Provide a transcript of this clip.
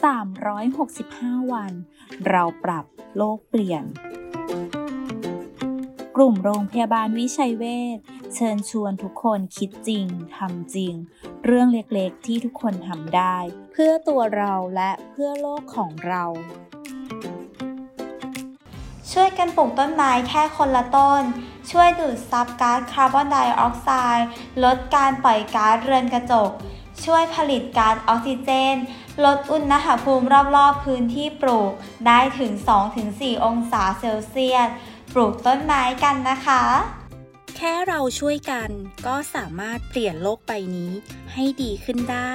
365 วัน เราปรับโลกเปลี่ยน กลุ่มโรงพยาบาลวิชัยเวชเชิญชวนทุกคนคิดจริงทำจริง เรื่องเล็กๆที่ทุกคนทำได้ เพื่อตัวเราและเพื่อโลกของเรา ช่วยกันปลูกต้นไม้แค่คนละต้น ช่วยดูดซับก๊าซคาร์บอนไดออกไซด์ลดการปล่อยก๊าซเรือนกระจก ช่วยผลิตก๊าซออกซิเจน ลดอุณหภูมิรอบๆพื้นที่ปลูกได้ถึง 2-4 องศาเซลเซียส ปลูกต้นไม้กันนะคะ แค่เราช่วยกันก็สามารถเปลี่ยนโลกใบนี้ให้ดีขึ้นได้